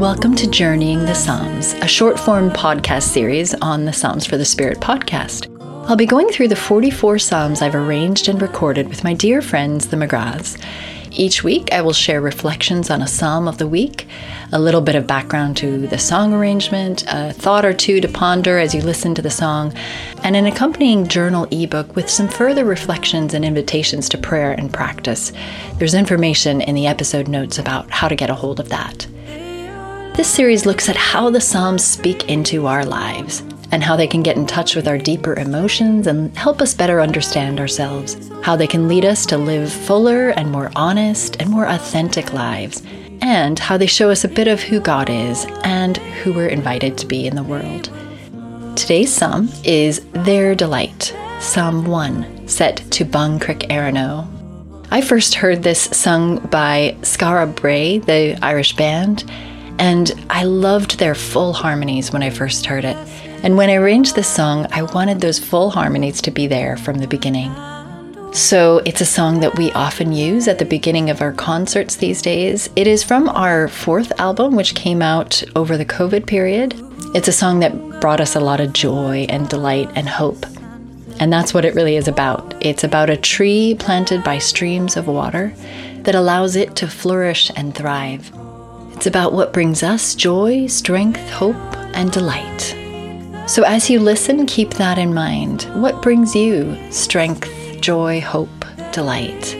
Welcome to Journeying the Psalms, a short form podcast series on the Psalms for the Spirit podcast. I'll be going through the 44 Psalms I've arranged and recorded with my dear friends, the McGraths. Each week, I will share reflections on a psalm of the week, a little bit of background to the song arrangement, a thought or two to ponder as you listen to the song, and an accompanying journal ebook with some further reflections and invitations to prayer and practice. There's information in the episode notes about how to get a hold of that. This series looks at how the Psalms speak into our lives and how they can get in touch with our deeper emotions and help us better understand ourselves, how they can lead us to live fuller and more honest and more authentic lives, and how they show us a bit of who God is and who we're invited to be in the world. Today's psalm is Their Delight, Psalm 1, set to Bán Chnoic Éirann I first heard this sung by Skara Brae, the Irish band, and I loved their full harmonies when I first heard it. And when I arranged this song, I wanted those full harmonies to be there from the beginning. So it's a song that we often use at the beginning of our concerts these days. It is from our fourth album, which came out over the COVID period. It's a song that brought us a lot of joy and delight and hope. And that's what it really is about. It's about a tree planted by streams of water that allows it to flourish and thrive. It's about what brings us joy, strength, hope, and delight. So as you listen, keep that in mind. What brings you strength, joy, hope, delight?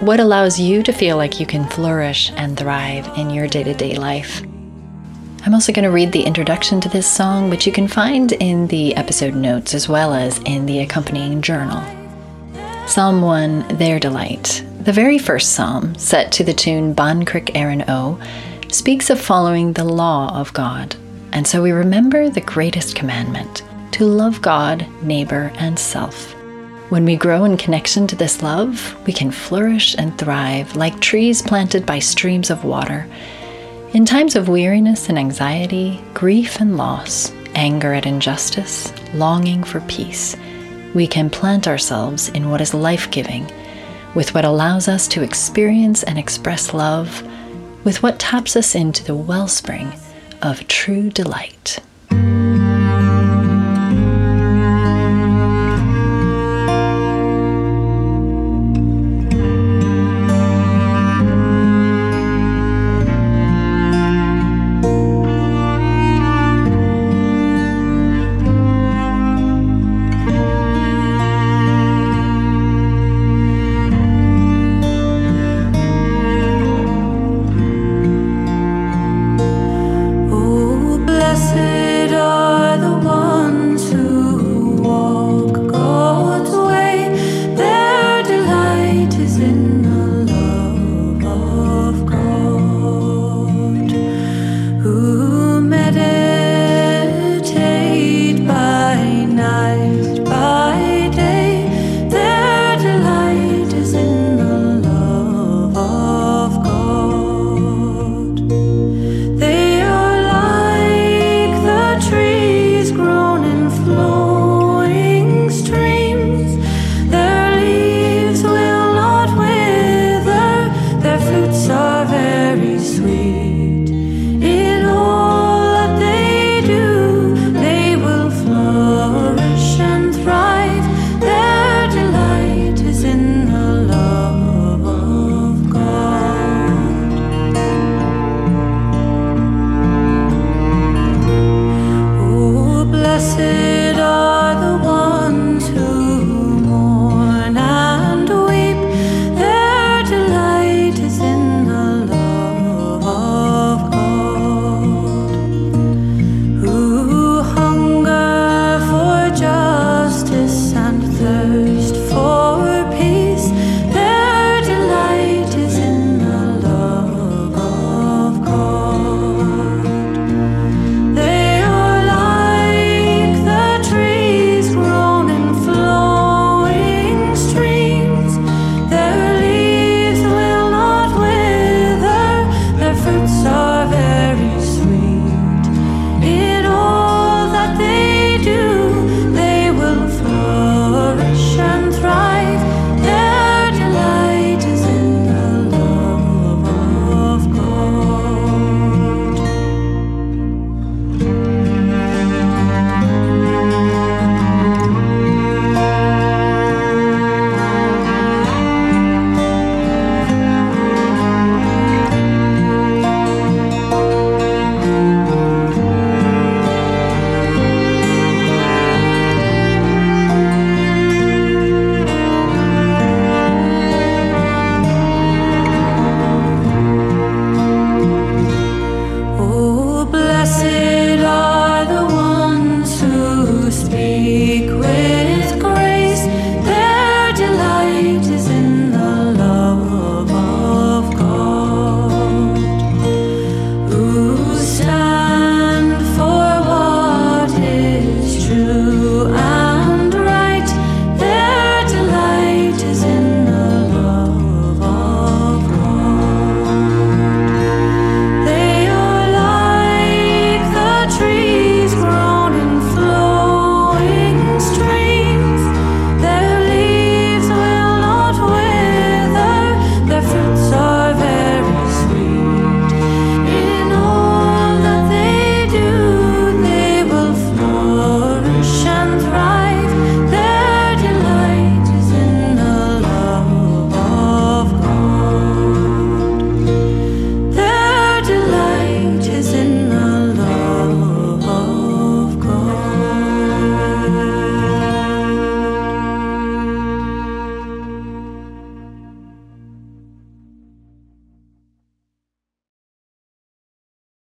What allows you to feel like you can flourish and thrive in your day to day life? I'm also going to read the introduction to this song, which you can find in the episode notes as well as in the accompanying journal. Psalm 1 Their Delight. The very first psalm, set to the tune Bán Chnoic Éirann Ó, speaks of following the law of God and so we remember the greatest commandment to love God, neighbor, and self. When we grow in connection to this love, we can flourish and thrive like trees planted by streams of water. In times of weariness and anxiety, grief and loss, anger at injustice, longing for peace, we can plant ourselves in what is life giving, with what allows us to experience and express love, with what taps us into the wellspring of true delight.